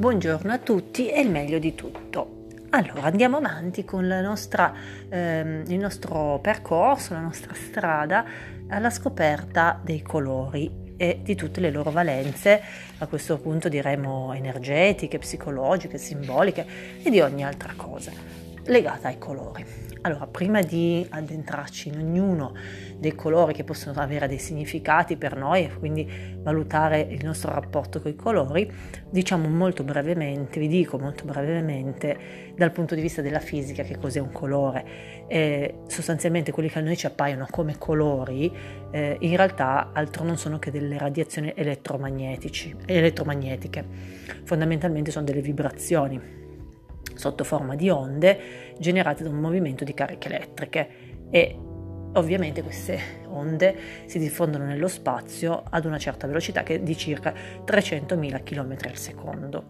Buongiorno a tutti e il meglio di tutto. Allora andiamo avanti con nostra, ehm, il nostro percorso, la nostra strada alla scoperta dei colori e di tutte le loro valenze, a questo punto diremo energetiche, psicologiche, simboliche e di ogni altra cosa legata ai colori. Allora, prima di addentrarci in ognuno dei colori che possono avere dei significati per noi e quindi valutare il nostro rapporto con i colori, diciamo molto brevemente, vi dico molto brevemente dal punto di vista della fisica che cos'è un colore. Eh, sostanzialmente quelli che a noi ci appaiono come colori eh, in realtà altro non sono che delle radiazioni elettromagnetiche. Fondamentalmente sono delle vibrazioni sotto forma di onde generate da un movimento di cariche elettriche e ovviamente queste onde si diffondono nello spazio ad una certa velocità che è di circa 300.000 km al secondo.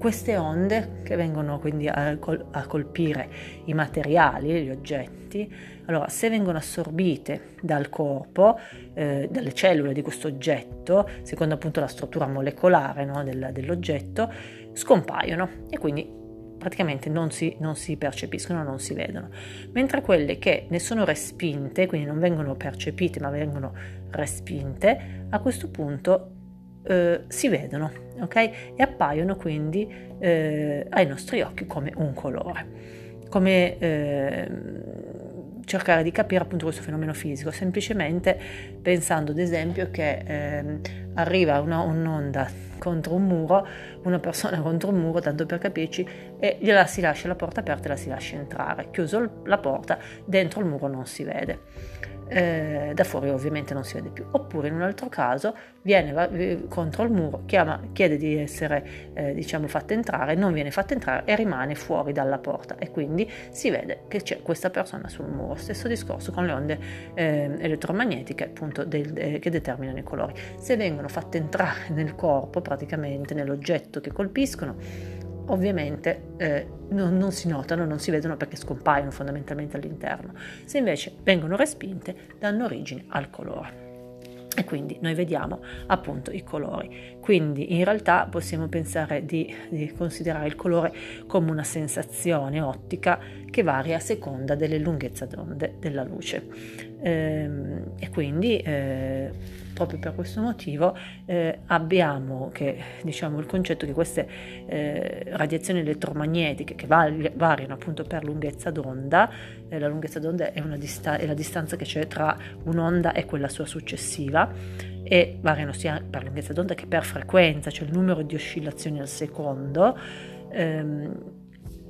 Queste onde che vengono quindi a, col- a, colpire i materiali, gli oggetti, allora se vengono assorbite dal corpo, eh, dalle cellule di questo oggetto, secondo appunto la struttura molecolare no, del, dell'oggetto, scompaiono e quindi praticamente non si, non si, percepiscono, non si vedono, mentre quelle che ne sono respinte, quindi non vengono percepite ma vengono respinte, a questo punto eh, si vedono, ok? E appaiono quindi eh, ai nostri occhi come un colore. Come eh, cercare di capire appunto questo fenomeno fisico, semplicemente pensando ad esempio che ehm, arriva una, un'onda contro un muro, una persona contro un muro, tanto per capirci, e gliela si lascia la porta aperta e la si lascia entrare. Chiuso la porta, dentro il muro non si vede eh, da fuori ovviamente non si vede più. Oppure in un altro caso viene va, eh, contro il muro, chiama, chiede di essere eh, diciamo fatta entrare, non viene fatta entrare e rimane fuori dalla porta e quindi si vede che c'è questa persona sul muro. Stesso discorso con le onde eh, elettromagnetiche appunto del, eh, che determinano i colori. Se vengono fatte entrare nel corpo, praticamente nell'oggetto che colpiscono, ovviamente eh, non, non, si notano, non si vedono perché scompaiono fondamentalmente all'interno. Se invece vengono respinte, danno origine al colore. E quindi noi vediamo appunto i colori. Quindi in realtà possiamo pensare di, di considerare il colore come una sensazione ottica che varia a seconda delle lunghezze d'onde della luce. Ehm, e quindi eh, proprio per questo motivo eh, abbiamo che, diciamo, il concetto che queste eh, radiazioni elettromagnetiche che vari, variano appunto per lunghezza d'onda, eh, la lunghezza d'onda è, dista- è la distanza che c'è tra un'onda e quella sua successiva e variano sia per lunghezza d'onda che per frequenza, cioè il numero di oscillazioni al secondo ehm,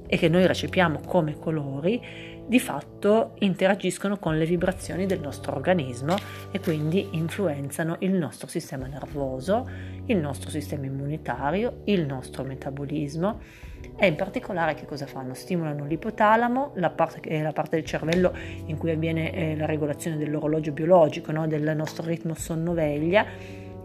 e che noi recepiamo come colori, di fatto interagiscono con le vibrazioni del nostro organismo e quindi influenzano il nostro sistema nervoso, il nostro sistema immunitario, il nostro metabolismo e in particolare che cosa fanno? Stimolano l'ipotalamo, la parte, la parte del cervello in cui avviene eh, la regolazione dell'orologio biologico, no? del nostro ritmo sonno-veglia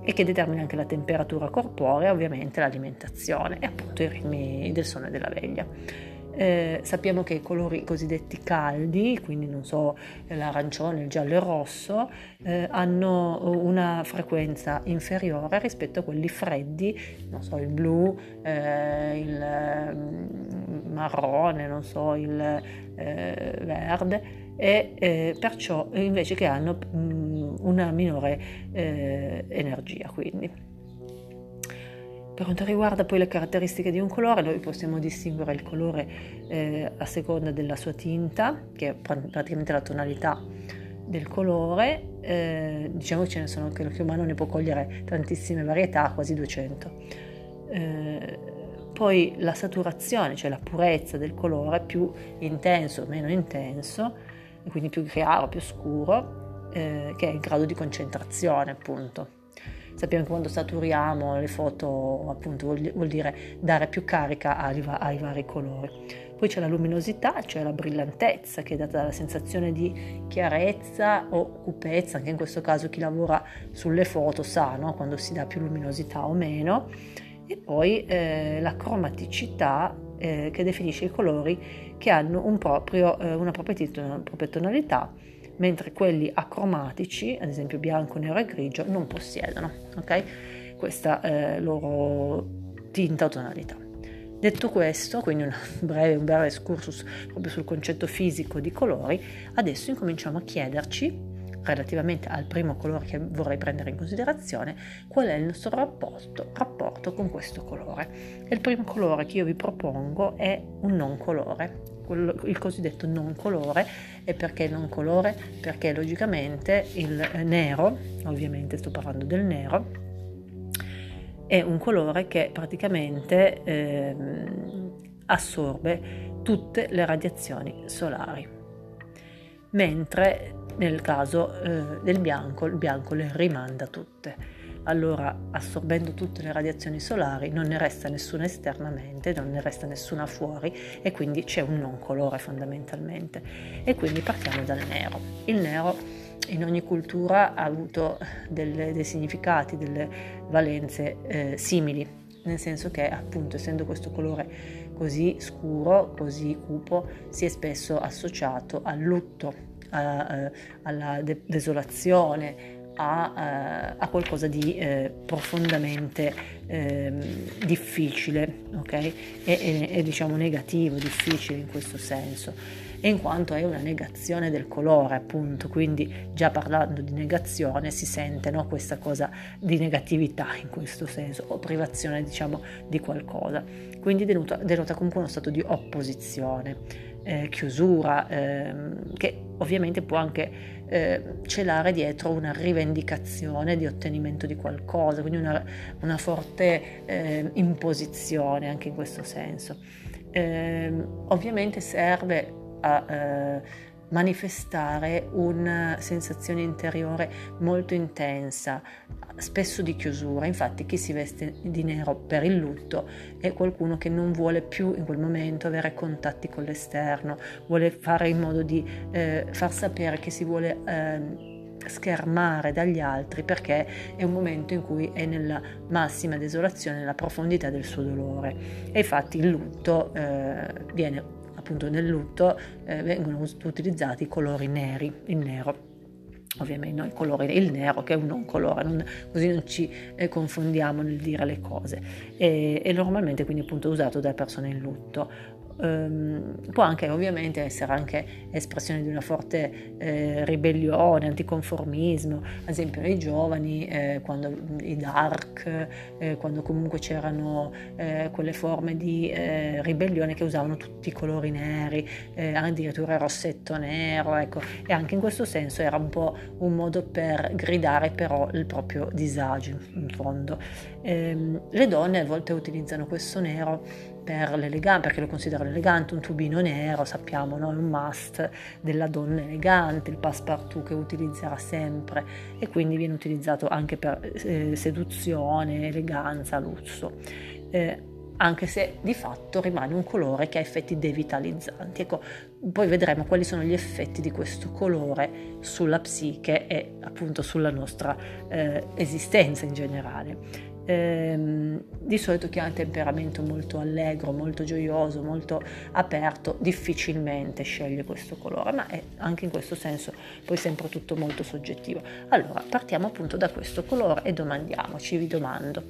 e che determina anche la temperatura corporea, ovviamente l'alimentazione e appunto i ritmi del sonno e della veglia. Eh, sappiamo che i colori cosiddetti caldi, quindi non so, l'arancione, il giallo e il rosso, eh, hanno una frequenza inferiore rispetto a quelli freddi, non so, il blu, eh, il mm, marrone, non so, il eh, verde e eh, perciò invece che hanno mh, mm, una minore eh, energia quindi. Per quanto riguarda poi le caratteristiche di un colore, noi possiamo distinguere il colore eh, a seconda della sua tinta, che è praticamente la tonalità del colore, eh, diciamo che ce ne sono che l'occhio umano ne può cogliere tantissime varietà, quasi 200. Eh, poi la saturazione, cioè la purezza del colore, più intenso o meno intenso, quindi più chiaro, più scuro, eh, che è il grado di concentrazione appunto. Sappiamo che quando saturiamo le foto appunto vuol, vuol dire dare più carica ai, ai, vari colori. Poi c'è la luminosità, cioè la brillantezza che è data dalla sensazione di chiarezza o cupezza, anche in questo caso chi lavora sulle foto sa no? quando si dà più luminosità o meno. E poi eh, la cromaticità eh, che definisce i colori che hanno un proprio, eh, una, propria, una propria tonalità mentre quelli acromatici, ad esempio bianco, nero e grigio, non possiedono. Okay? Questa eh, loro tinta o tonalità. Detto questo, quindi un breve, un breve excursus proprio sul concetto fisico di colori, adesso incominciamo a chiederci relativamente al primo colore che vorrei prendere in considerazione, qual è il nostro rapporto, rapporto con questo colore. E il primo colore che io vi propongo è un non colore, il cosiddetto non colore. E perché non colore? Perché logicamente il nero, ovviamente sto parlando del nero, è un colore che praticamente eh, assorbe tutte le radiazioni solari, mentre nel caso eh, del bianco, il bianco le rimanda tutte. Allora, assorbendo tutte le radiazioni solari, non ne resta nessuna esternamente, non ne resta nessuna fuori e quindi c'è un non colore fondamentalmente. E quindi partiamo dal nero. Il nero in ogni cultura ha avuto delle, dei significati, delle valenze eh, simili, nel senso che appunto essendo questo colore così scuro, così cupo, si è spesso associato al lutto, a, alla de- desolazione, a, eh, a, qualcosa di eh, profondamente eh, difficile, ok? E, e, e, diciamo negativo, difficile in questo senso, e in quanto è una negazione del colore, appunto, quindi già parlando di negazione si sente no, questa cosa di negatività in questo senso, o privazione diciamo di qualcosa, quindi denota, denota comunque uno stato di opposizione eh, chiusura, ehm, che ovviamente può anche eh, celare dietro una rivendicazione di ottenimento di qualcosa, quindi una, una forte eh, imposizione anche in questo senso. Ehm, ovviamente serve a eh, manifestare una sensazione interiore molto intensa, spesso di chiusura. Infatti chi si veste di nero per il lutto è qualcuno che non vuole più in quel momento avere contatti con l'esterno, vuole fare in modo di eh, far sapere che si vuole... Eh, schermare dagli altri perché è un momento in cui è nella massima desolazione, nella profondità del suo dolore e infatti il lutto eh, viene appunto nel lutto eh, vengono utilizzati i colori neri, il nero. Ovviamente no, il colore il nero che è un non colore non, così non ci eh, confondiamo nel dire le cose. E, e, normalmente quindi appunto usato da persone in lutto Um, può anche ovviamente essere anche espressione di una forte eh, ribellione, anticonformismo, ad esempio nei giovani, eh, quando i dark, eh, quando comunque c'erano eh, quelle forme di eh, ribellione che usavano tutti i colori neri, eh, addirittura rossetto nero, ecco, e anche in questo senso era un po' un modo per gridare però il proprio disagio in fondo. Ehm, le donne a volte utilizzano questo nero per l'eleganza, perché lo considerano elegante, un tubino nero, sappiamo, no? è un must della donna elegante, il passepartout che utilizzerà sempre e quindi viene utilizzato anche per eh, seduzione, eleganza, lusso. Eh, anche se di fatto rimane un colore che ha effetti devitalizzanti. Ecco, poi vedremo quali sono gli effetti di questo colore sulla psiche e appunto sulla nostra eh, esistenza in generale ehm, di solito chi ha un temperamento molto allegro, molto gioioso, molto aperto, difficilmente sceglie questo colore, ma è anche in questo senso poi sempre tutto molto soggettivo. Allora, partiamo appunto da questo colore e domandiamoci, vi domando,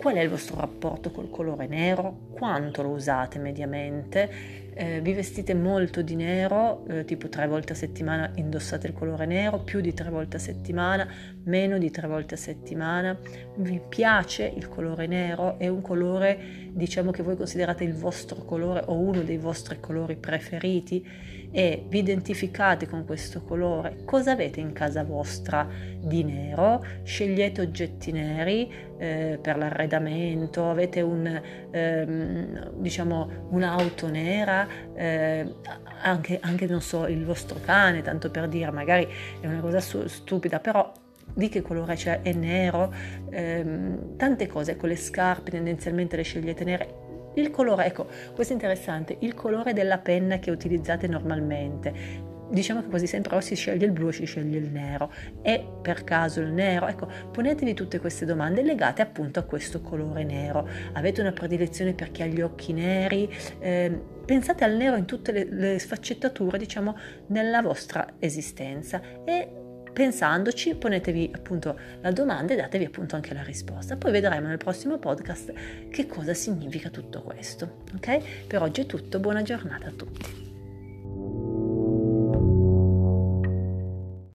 qual è il vostro rapporto col colore nero? Quanto lo usate mediamente? Eh, vi vestite molto di nero, eh, tipo tre volte a settimana indossate il colore nero, più di tre volte a settimana, meno di tre volte a settimana, vi piace il colore nero, è un colore diciamo che voi considerate il vostro colore o uno dei vostri colori preferiti e vi identificate con questo colore, cosa avete in casa vostra di nero? Scegliete oggetti neri eh, per l'arredamento, avete un, ehm, diciamo, un'auto nera, eh, anche, anche, non so, il vostro cane, tanto per dire, magari è una cosa stupida, però di che colore c'è, è nero, ehm, tante cose, con le scarpe tendenzialmente le scegliete nere, il colore, ecco, questo è interessante, il colore della penna che utilizzate normalmente. Diciamo che quasi sempre o si sceglie il blu o si sceglie il nero. È per caso il nero? Ecco, ponetevi tutte queste domande legate appunto a questo colore nero. Avete una predilezione per chi ha gli occhi neri? Eh, pensate al nero in tutte le, le sfaccettature, diciamo, nella vostra esistenza e pensandoci, ponetevi appunto la domanda e datevi appunto anche la risposta. Poi vedremo nel prossimo podcast che cosa significa tutto questo. Ok? Per oggi è tutto, buona giornata a tutti.